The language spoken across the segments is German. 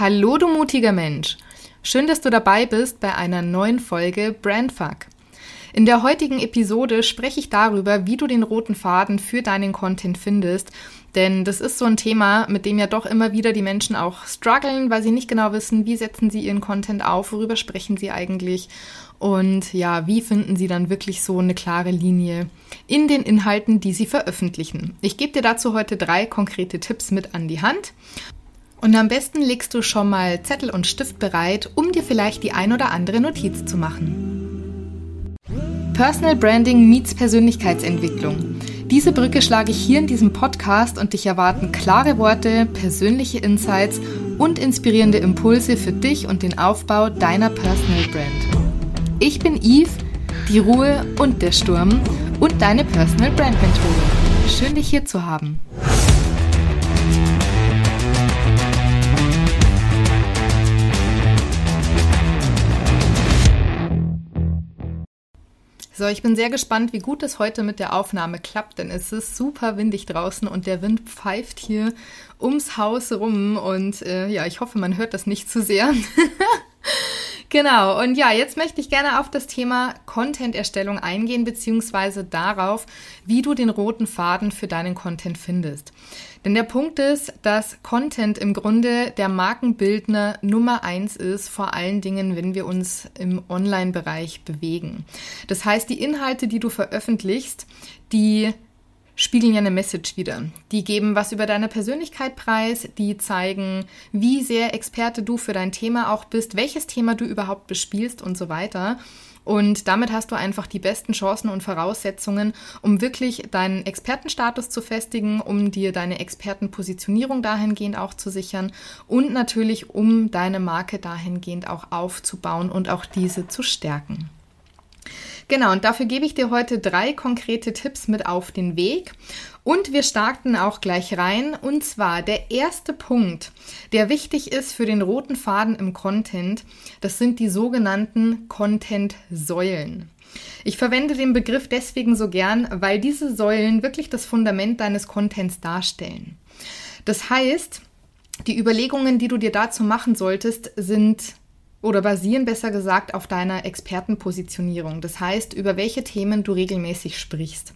Hallo, du mutiger Mensch. Schön, dass du dabei bist bei einer neuen Folge Brandfuck. In der heutigen Episode spreche ich darüber, wie du den roten Faden für deinen Content findest. Denn das ist so ein Thema, mit dem ja doch immer wieder die Menschen auch strugglen, weil sie nicht genau wissen, wie setzen sie ihren Content auf, worüber sprechen sie eigentlich und ja, wie finden sie dann wirklich so eine klare Linie in den Inhalten, die sie veröffentlichen. Ich gebe dir dazu heute drei konkrete Tipps mit an die Hand. Und am besten legst du schon mal Zettel und Stift bereit, um dir vielleicht die ein oder andere Notiz zu machen. Personal Branding meets Persönlichkeitsentwicklung. Diese Brücke schlage ich hier in diesem Podcast und dich erwarten klare Worte, persönliche Insights und inspirierende Impulse für dich und den Aufbau deiner Personal Brand. Ich bin Yves, die Ruhe und der Sturm und deine Personal Brand Mentorin. Schön dich hier zu haben. So, ich bin sehr gespannt, wie gut es heute mit der Aufnahme klappt, denn es ist super windig draußen und der Wind pfeift hier ums Haus rum und äh, ja, ich hoffe, man hört das nicht zu sehr. Genau, und ja, jetzt möchte ich gerne auf das Thema Content-Erstellung eingehen, beziehungsweise darauf, wie du den roten Faden für deinen Content findest. Denn der Punkt ist, dass Content im Grunde der Markenbildner Nummer eins ist, vor allen Dingen, wenn wir uns im Online-Bereich bewegen. Das heißt, die Inhalte, die du veröffentlichst, die spiegeln ja eine Message wieder. Die geben was über deine Persönlichkeit preis, die zeigen, wie sehr Experte du für dein Thema auch bist, welches Thema du überhaupt bespielst und so weiter. Und damit hast du einfach die besten Chancen und Voraussetzungen, um wirklich deinen Expertenstatus zu festigen, um dir deine Expertenpositionierung dahingehend auch zu sichern und natürlich um deine Marke dahingehend auch aufzubauen und auch diese zu stärken. Genau, und dafür gebe ich dir heute drei konkrete Tipps mit auf den Weg. Und wir starten auch gleich rein. Und zwar der erste Punkt, der wichtig ist für den roten Faden im Content, das sind die sogenannten Content-Säulen. Ich verwende den Begriff deswegen so gern, weil diese Säulen wirklich das Fundament deines Contents darstellen. Das heißt, die Überlegungen, die du dir dazu machen solltest, sind oder basieren besser gesagt auf deiner Expertenpositionierung. Das heißt, über welche Themen du regelmäßig sprichst.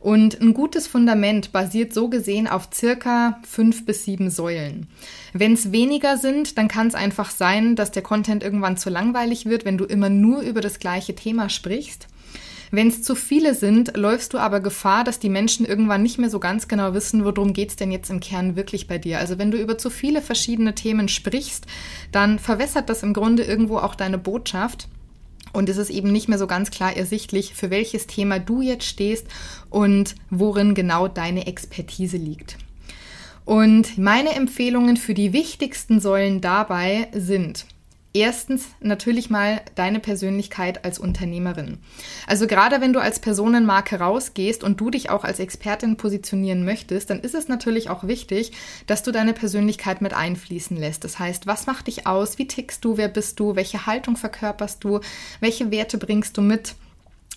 Und ein gutes Fundament basiert so gesehen auf circa fünf bis sieben Säulen. Wenn es weniger sind, dann kann es einfach sein, dass der Content irgendwann zu langweilig wird, wenn du immer nur über das gleiche Thema sprichst. Wenn es zu viele sind, läufst du aber Gefahr, dass die Menschen irgendwann nicht mehr so ganz genau wissen, worum geht's denn jetzt im Kern wirklich bei dir. Also wenn du über zu viele verschiedene Themen sprichst, dann verwässert das im Grunde irgendwo auch deine Botschaft. Und es ist eben nicht mehr so ganz klar ersichtlich, für welches Thema du jetzt stehst und worin genau deine Expertise liegt. Und meine Empfehlungen für die wichtigsten Säulen dabei sind, Erstens natürlich mal deine Persönlichkeit als Unternehmerin. Also gerade wenn du als Personenmarke rausgehst und du dich auch als Expertin positionieren möchtest, dann ist es natürlich auch wichtig, dass du deine Persönlichkeit mit einfließen lässt. Das heißt, was macht dich aus? Wie tickst du? Wer bist du? Welche Haltung verkörperst du? Welche Werte bringst du mit?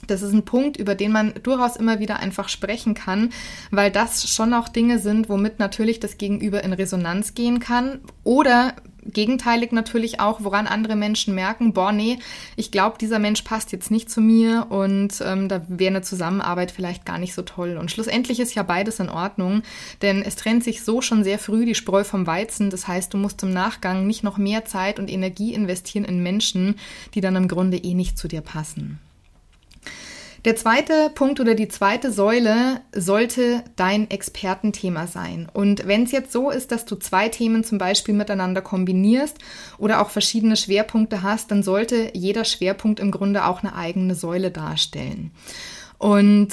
Das ist ein Punkt, über den man durchaus immer wieder einfach sprechen kann, weil das schon auch Dinge sind, womit natürlich das Gegenüber in Resonanz gehen kann oder gegenteilig natürlich auch, woran andere Menschen merken, boah, nee, ich glaube, dieser Mensch passt jetzt nicht zu mir und ähm, da wäre eine Zusammenarbeit vielleicht gar nicht so toll. Und schlussendlich ist ja beides in Ordnung, denn es trennt sich so schon sehr früh die Spreu vom Weizen. Das heißt, du musst im Nachgang nicht noch mehr Zeit und Energie investieren in Menschen, die dann im Grunde eh nicht zu dir passen. Der zweite Punkt oder die zweite Säule sollte dein Expertenthema sein. Und wenn es jetzt so ist, dass du zwei Themen zum Beispiel miteinander kombinierst oder auch verschiedene Schwerpunkte hast, dann sollte jeder Schwerpunkt im Grunde auch eine eigene Säule darstellen. Und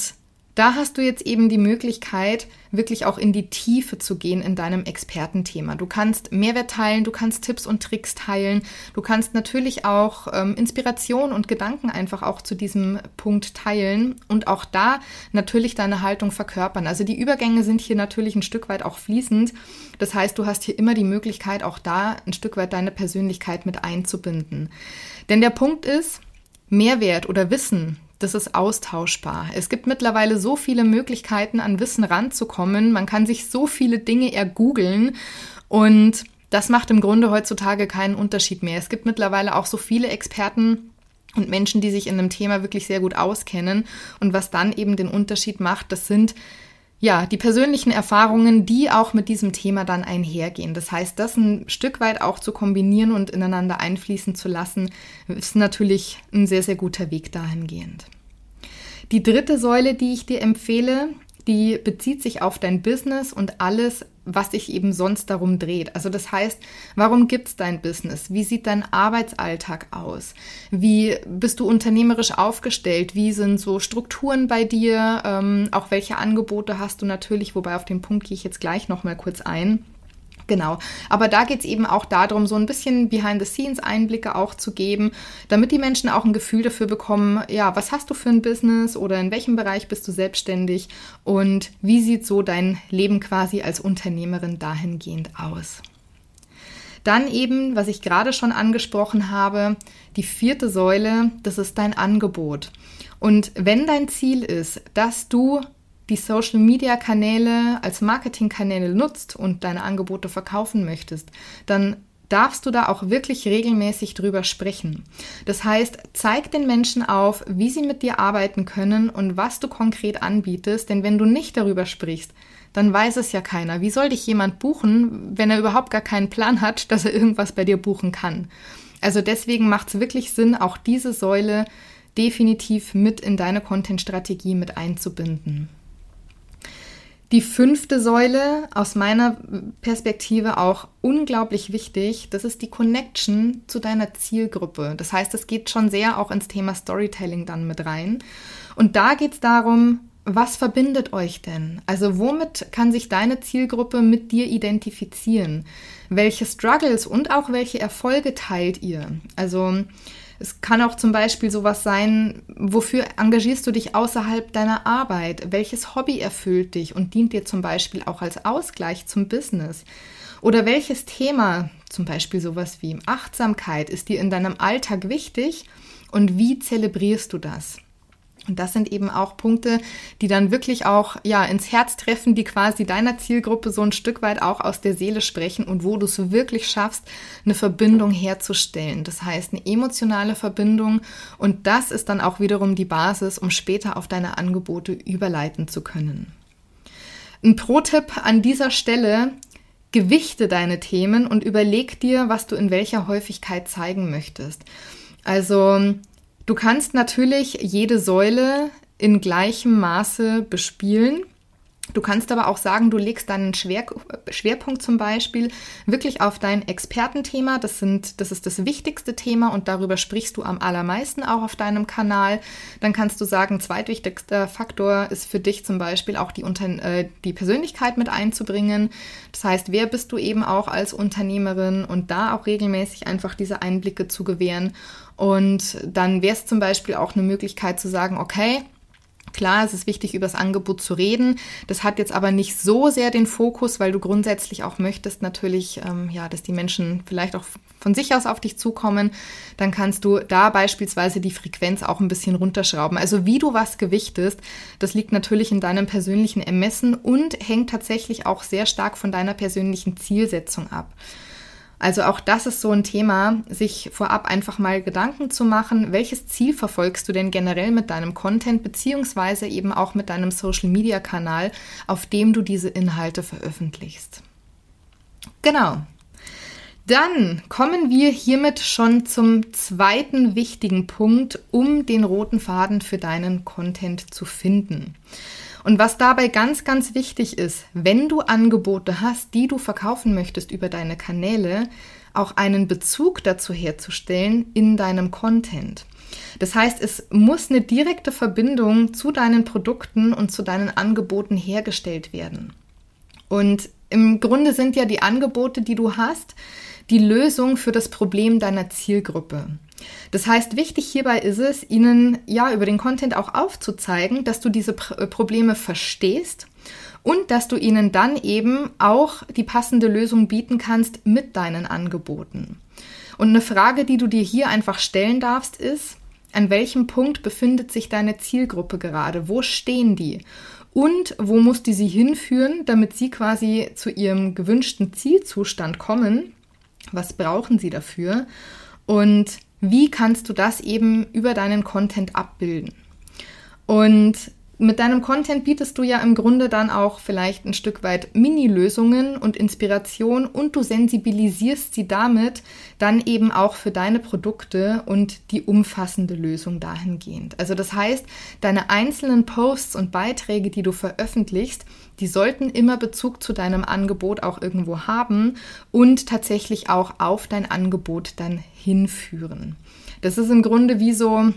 da hast du jetzt eben die Möglichkeit, wirklich auch in die Tiefe zu gehen in deinem Expertenthema. Du kannst Mehrwert teilen, du kannst Tipps und Tricks teilen, du kannst natürlich auch ähm, Inspiration und Gedanken einfach auch zu diesem Punkt teilen und auch da natürlich deine Haltung verkörpern. Also die Übergänge sind hier natürlich ein Stück weit auch fließend. Das heißt, du hast hier immer die Möglichkeit, auch da ein Stück weit deine Persönlichkeit mit einzubinden. Denn der Punkt ist, Mehrwert oder Wissen, das ist austauschbar. Es gibt mittlerweile so viele Möglichkeiten, an Wissen ranzukommen. Man kann sich so viele Dinge ergoogeln und das macht im Grunde heutzutage keinen Unterschied mehr. Es gibt mittlerweile auch so viele Experten und Menschen, die sich in einem Thema wirklich sehr gut auskennen. Und was dann eben den Unterschied macht, das sind ja, die persönlichen Erfahrungen, die auch mit diesem Thema dann einhergehen. Das heißt, das ein Stück weit auch zu kombinieren und ineinander einfließen zu lassen, ist natürlich ein sehr, sehr guter Weg dahingehend. Die dritte Säule, die ich dir empfehle, die bezieht sich auf dein Business und alles, was sich eben sonst darum dreht. Also das heißt, warum gibt es dein Business? Wie sieht dein Arbeitsalltag aus? Wie bist du unternehmerisch aufgestellt? Wie sind so Strukturen bei dir? Ähm, auch welche Angebote hast du natürlich? Wobei auf den Punkt gehe ich jetzt gleich noch mal kurz ein. Genau. Aber da geht es eben auch darum, so ein bisschen Behind-the-Scenes-Einblicke auch zu geben, damit die Menschen auch ein Gefühl dafür bekommen, ja, was hast du für ein Business oder in welchem Bereich bist du selbstständig und wie sieht so dein Leben quasi als Unternehmerin dahingehend aus. Dann eben, was ich gerade schon angesprochen habe, die vierte Säule, das ist dein Angebot. Und wenn dein Ziel ist, dass du die Social-Media-Kanäle als Marketingkanäle nutzt und deine Angebote verkaufen möchtest, dann darfst du da auch wirklich regelmäßig drüber sprechen. Das heißt, zeig den Menschen auf, wie sie mit dir arbeiten können und was du konkret anbietest, denn wenn du nicht darüber sprichst, dann weiß es ja keiner. Wie soll dich jemand buchen, wenn er überhaupt gar keinen Plan hat, dass er irgendwas bei dir buchen kann? Also deswegen macht es wirklich Sinn, auch diese Säule definitiv mit in deine Content-Strategie mit einzubinden. Die fünfte Säule, aus meiner Perspektive auch unglaublich wichtig, das ist die Connection zu deiner Zielgruppe. Das heißt, es geht schon sehr auch ins Thema Storytelling dann mit rein. Und da geht es darum, was verbindet euch denn? Also womit kann sich deine Zielgruppe mit dir identifizieren? Welche Struggles und auch welche Erfolge teilt ihr? Also es kann auch zum Beispiel sowas sein, wofür engagierst du dich außerhalb deiner Arbeit? Welches Hobby erfüllt dich und dient dir zum Beispiel auch als Ausgleich zum Business? Oder welches Thema, zum Beispiel sowas wie Achtsamkeit, ist dir in deinem Alltag wichtig und wie zelebrierst du das? Und das sind eben auch Punkte, die dann wirklich auch ja ins Herz treffen, die quasi deiner Zielgruppe so ein Stück weit auch aus der Seele sprechen und wo du es wirklich schaffst, eine Verbindung herzustellen. Das heißt, eine emotionale Verbindung und das ist dann auch wiederum die Basis, um später auf deine Angebote überleiten zu können. Ein Pro-Tipp an dieser Stelle, gewichte deine Themen und überleg dir, was du in welcher Häufigkeit zeigen möchtest. Also Du kannst natürlich jede Säule in gleichem Maße bespielen. Du kannst aber auch sagen, du legst deinen Schwer Schwerpunkt zum Beispiel wirklich auf dein Expertenthema. Das, sind, das ist das wichtigste Thema und darüber sprichst du am allermeisten auch auf deinem Kanal. Dann kannst du sagen, zweitwichtigster Faktor ist für dich zum Beispiel auch die, äh, die Persönlichkeit mit einzubringen. Das heißt, wer bist du eben auch als Unternehmerin und da auch regelmäßig einfach diese Einblicke zu gewähren. Und dann wäre es zum Beispiel auch eine Möglichkeit zu sagen, okay, Klar, es ist wichtig, über das Angebot zu reden. Das hat jetzt aber nicht so sehr den Fokus, weil du grundsätzlich auch möchtest natürlich, ähm, ja, dass die Menschen vielleicht auch von sich aus auf dich zukommen. Dann kannst du da beispielsweise die Frequenz auch ein bisschen runterschrauben. Also wie du was gewichtest, das liegt natürlich in deinem persönlichen Ermessen und hängt tatsächlich auch sehr stark von deiner persönlichen Zielsetzung ab. Also auch das ist so ein Thema, sich vorab einfach mal Gedanken zu machen, welches Ziel verfolgst du denn generell mit deinem Content beziehungsweise eben auch mit deinem Social-Media-Kanal, auf dem du diese Inhalte veröffentlichst. Genau. Dann kommen wir hiermit schon zum zweiten wichtigen Punkt, um den roten Faden für deinen Content zu finden. Und was dabei ganz, ganz wichtig ist, wenn du Angebote hast, die du verkaufen möchtest über deine Kanäle, auch einen Bezug dazu herzustellen in deinem Content. Das heißt, es muss eine direkte Verbindung zu deinen Produkten und zu deinen Angeboten hergestellt werden. Und im Grunde sind ja die Angebote, die du hast, die Lösung für das Problem deiner Zielgruppe. Das heißt, wichtig hierbei ist es, ihnen ja über den Content auch aufzuzeigen, dass du diese Pr äh, Probleme verstehst und dass du ihnen dann eben auch die passende Lösung bieten kannst mit deinen Angeboten. Und eine Frage, die du dir hier einfach stellen darfst, ist, an welchem Punkt befindet sich deine Zielgruppe gerade? Wo stehen die? Und wo muss die sie hinführen, damit sie quasi zu ihrem gewünschten Zielzustand kommen? Was brauchen sie dafür? Und wie kannst du das eben über deinen Content abbilden? Und mit deinem Content bietest du ja im Grunde dann auch vielleicht ein Stück weit Mini-Lösungen und Inspiration und du sensibilisierst sie damit dann eben auch für deine Produkte und die umfassende Lösung dahingehend. Also das heißt, deine einzelnen Posts und Beiträge, die du veröffentlichst, die sollten immer Bezug zu deinem Angebot auch irgendwo haben und tatsächlich auch auf dein Angebot dann hinführen. Das ist im Grunde wie so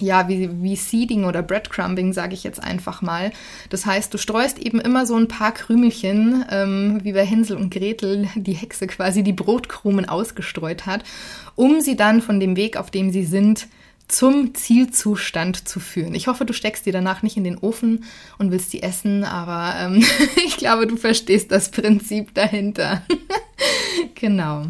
ja, wie, wie Seeding oder Breadcrumbing, sage ich jetzt einfach mal. Das heißt, du streust eben immer so ein paar Krümelchen, ähm, wie bei Hänsel und Gretel die Hexe quasi die Brotkrumen ausgestreut hat, um sie dann von dem Weg, auf dem sie sind, zum Zielzustand zu führen. Ich hoffe, du steckst die danach nicht in den Ofen und willst die essen, aber ähm, ich glaube, du verstehst das Prinzip dahinter. genau.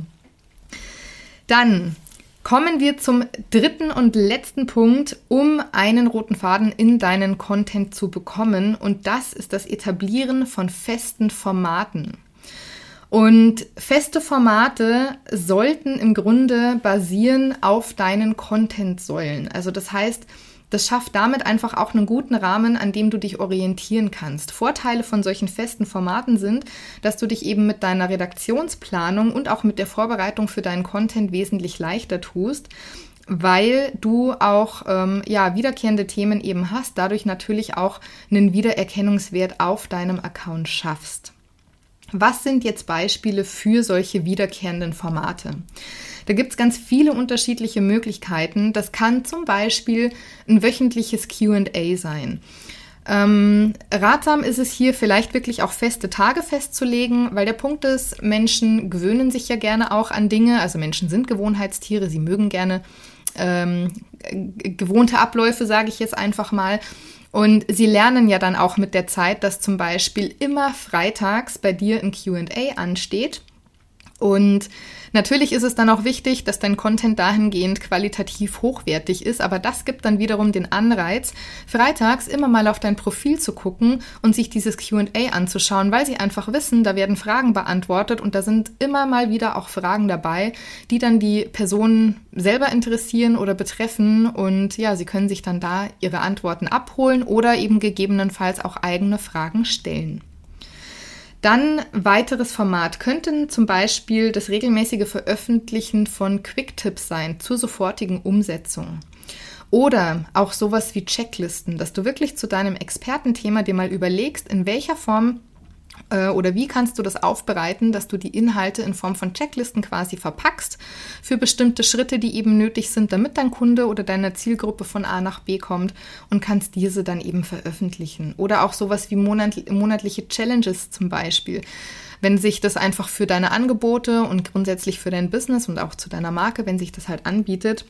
Dann Kommen wir zum dritten und letzten Punkt, um einen roten Faden in deinen Content zu bekommen. Und das ist das Etablieren von festen Formaten. Und feste Formate sollten im Grunde basieren auf deinen Content-Säulen. Also das heißt, das schafft damit einfach auch einen guten Rahmen, an dem du dich orientieren kannst. Vorteile von solchen festen Formaten sind, dass du dich eben mit deiner Redaktionsplanung und auch mit der Vorbereitung für deinen Content wesentlich leichter tust weil du auch ähm, ja wiederkehrende Themen eben hast, dadurch natürlich auch einen Wiedererkennungswert auf deinem Account schaffst. Was sind jetzt Beispiele für solche wiederkehrenden Formate? Da gibt es ganz viele unterschiedliche Möglichkeiten. Das kann zum Beispiel ein wöchentliches QA sein. Ähm, ratsam ist es hier vielleicht wirklich auch feste Tage festzulegen, weil der Punkt ist, Menschen gewöhnen sich ja gerne auch an Dinge. Also Menschen sind Gewohnheitstiere, sie mögen gerne ähm, gewohnte Abläufe, sage ich jetzt einfach mal. Und sie lernen ja dann auch mit der Zeit, dass zum Beispiel immer freitags bei dir ein QA ansteht. Und Natürlich ist es dann auch wichtig, dass dein Content dahingehend qualitativ hochwertig ist, aber das gibt dann wiederum den Anreiz, freitags immer mal auf dein Profil zu gucken und sich dieses QA anzuschauen, weil sie einfach wissen, da werden Fragen beantwortet und da sind immer mal wieder auch Fragen dabei, die dann die Personen selber interessieren oder betreffen und ja, sie können sich dann da ihre Antworten abholen oder eben gegebenenfalls auch eigene Fragen stellen. Dann weiteres Format könnten zum Beispiel das regelmäßige Veröffentlichen von Quick-Tipps sein zur sofortigen Umsetzung. Oder auch sowas wie Checklisten, dass du wirklich zu deinem Expertenthema dir mal überlegst, in welcher Form äh, oder wie kannst du das aufbereiten, dass du die Inhalte in Form von Checklisten quasi verpackst für bestimmte Schritte, die eben nötig sind, damit dein Kunde oder deine Zielgruppe von A nach B kommt und kannst diese dann eben veröffentlichen. Oder auch sowas wie monatliche Challenges zum Beispiel. Wenn sich das einfach für deine Angebote und grundsätzlich für dein Business und auch zu deiner Marke, wenn sich das halt anbietet,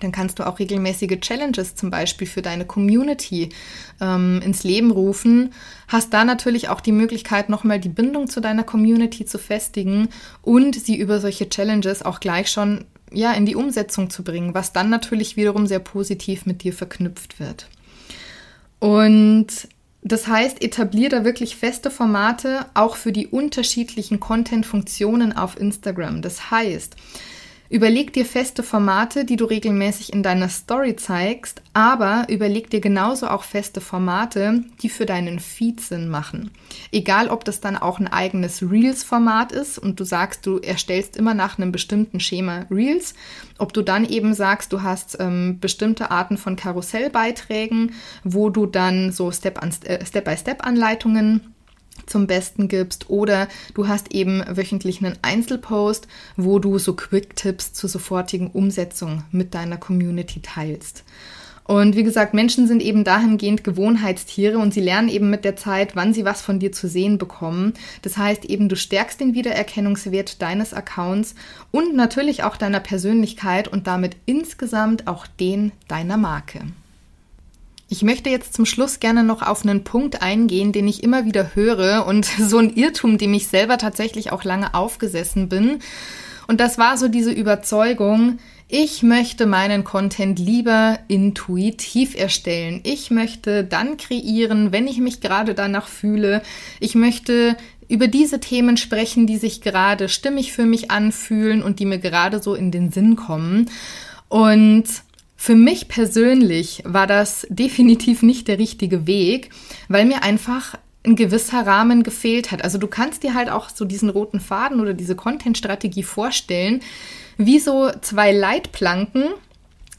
dann kannst du auch regelmäßige Challenges zum Beispiel für deine Community ähm, ins Leben rufen. Hast da natürlich auch die Möglichkeit, nochmal die Bindung zu deiner Community zu festigen und sie über solche Challenges auch gleich schon ja, in die Umsetzung zu bringen, was dann natürlich wiederum sehr positiv mit dir verknüpft wird. Und das heißt, etablier da wirklich feste Formate auch für die unterschiedlichen Content-Funktionen auf Instagram. Das heißt, Überleg dir feste Formate, die du regelmäßig in deiner Story zeigst, aber überleg dir genauso auch feste Formate, die für deinen Feed Sinn machen. Egal, ob das dann auch ein eigenes Reels-Format ist und du sagst, du erstellst immer nach einem bestimmten Schema Reels, ob du dann eben sagst, du hast ähm, bestimmte Arten von Karussellbeiträgen, wo du dann so Step-by-Step-Anleitungen zum Besten gibst oder du hast eben wöchentlich einen Einzelpost, wo du so Quick-Tipps zur sofortigen Umsetzung mit deiner Community teilst. Und wie gesagt, Menschen sind eben dahingehend Gewohnheitstiere und sie lernen eben mit der Zeit, wann sie was von dir zu sehen bekommen. Das heißt eben, du stärkst den Wiedererkennungswert deines Accounts und natürlich auch deiner Persönlichkeit und damit insgesamt auch den deiner Marke. Ich möchte jetzt zum Schluss gerne noch auf einen Punkt eingehen, den ich immer wieder höre und so ein Irrtum, dem ich selber tatsächlich auch lange aufgesessen bin. Und das war so diese Überzeugung, ich möchte meinen Content lieber intuitiv erstellen. Ich möchte dann kreieren, wenn ich mich gerade danach fühle. Ich möchte über diese Themen sprechen, die sich gerade stimmig für mich anfühlen und die mir gerade so in den Sinn kommen. Und für mich persönlich war das definitiv nicht der richtige Weg, weil mir einfach ein gewisser Rahmen gefehlt hat. Also du kannst dir halt auch so diesen roten Faden oder diese Content-Strategie vorstellen, wie so zwei Leitplanken,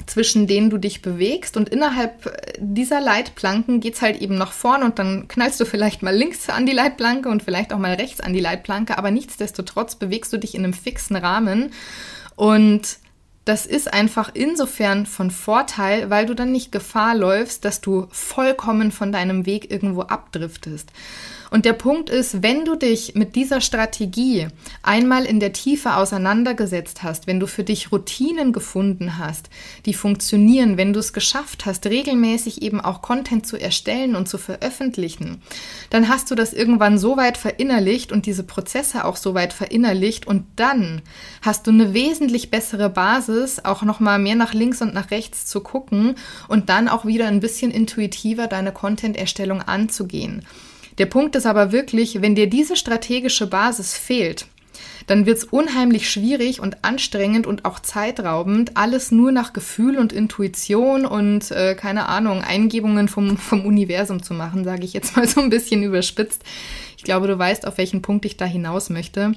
zwischen denen du dich bewegst. Und innerhalb dieser Leitplanken geht's halt eben nach vorn und dann knallst du vielleicht mal links an die Leitplanke und vielleicht auch mal rechts an die Leitplanke, aber nichtsdestotrotz bewegst du dich in einem fixen Rahmen. Und das ist einfach insofern von Vorteil, weil du dann nicht Gefahr läufst, dass du vollkommen von deinem Weg irgendwo abdriftest. Und der Punkt ist, wenn du dich mit dieser Strategie einmal in der Tiefe auseinandergesetzt hast, wenn du für dich Routinen gefunden hast, die funktionieren, wenn du es geschafft hast, regelmäßig eben auch Content zu erstellen und zu veröffentlichen, dann hast du das irgendwann so weit verinnerlicht und diese Prozesse auch so weit verinnerlicht und dann hast du eine wesentlich bessere Basis, auch nochmal mehr nach links und nach rechts zu gucken und dann auch wieder ein bisschen intuitiver deine Content-Erstellung anzugehen. Der Punkt ist aber wirklich, wenn dir diese strategische Basis fehlt, dann wird es unheimlich schwierig und anstrengend und auch zeitraubend, alles nur nach Gefühl und Intuition und äh, keine Ahnung, Eingebungen vom, vom Universum zu machen, sage ich jetzt mal so ein bisschen überspitzt. Ich glaube, du weißt, auf welchen Punkt ich da hinaus möchte.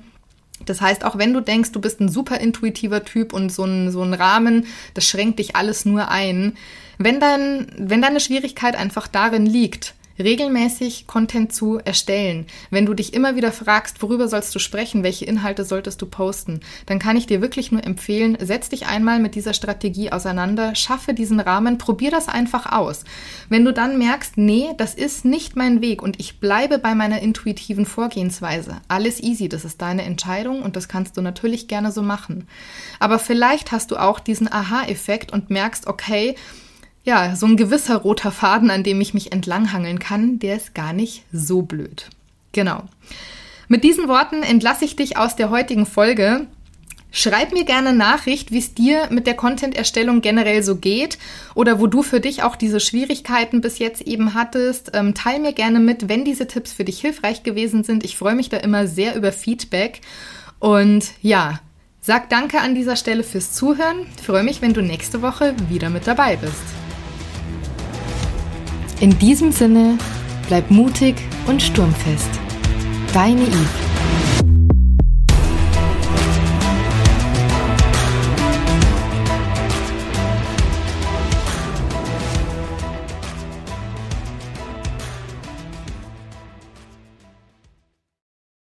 Das heißt, auch wenn du denkst, du bist ein super intuitiver Typ und so ein, so ein Rahmen, das schränkt dich alles nur ein. Wenn, dein, wenn deine Schwierigkeit einfach darin liegt, regelmäßig Content zu erstellen. Wenn du dich immer wieder fragst, worüber sollst du sprechen, welche Inhalte solltest du posten, dann kann ich dir wirklich nur empfehlen, setz dich einmal mit dieser Strategie auseinander, schaffe diesen Rahmen, probier das einfach aus. Wenn du dann merkst, nee, das ist nicht mein Weg und ich bleibe bei meiner intuitiven Vorgehensweise, alles easy, das ist deine Entscheidung und das kannst du natürlich gerne so machen. Aber vielleicht hast du auch diesen Aha-Effekt und merkst, okay, ja, so ein gewisser roter Faden, an dem ich mich entlanghangeln kann, der ist gar nicht so blöd. Genau. Mit diesen Worten entlasse ich dich aus der heutigen Folge. Schreib mir gerne Nachricht, wie es dir mit der Content-Erstellung generell so geht oder wo du für dich auch diese Schwierigkeiten bis jetzt eben hattest. Ähm, teil mir gerne mit, wenn diese Tipps für dich hilfreich gewesen sind. Ich freue mich da immer sehr über Feedback. Und ja, sag danke an dieser Stelle fürs Zuhören. Ich freue mich, wenn du nächste Woche wieder mit dabei bist. In diesem Sinne, bleib mutig und sturmfest. Deine Yves.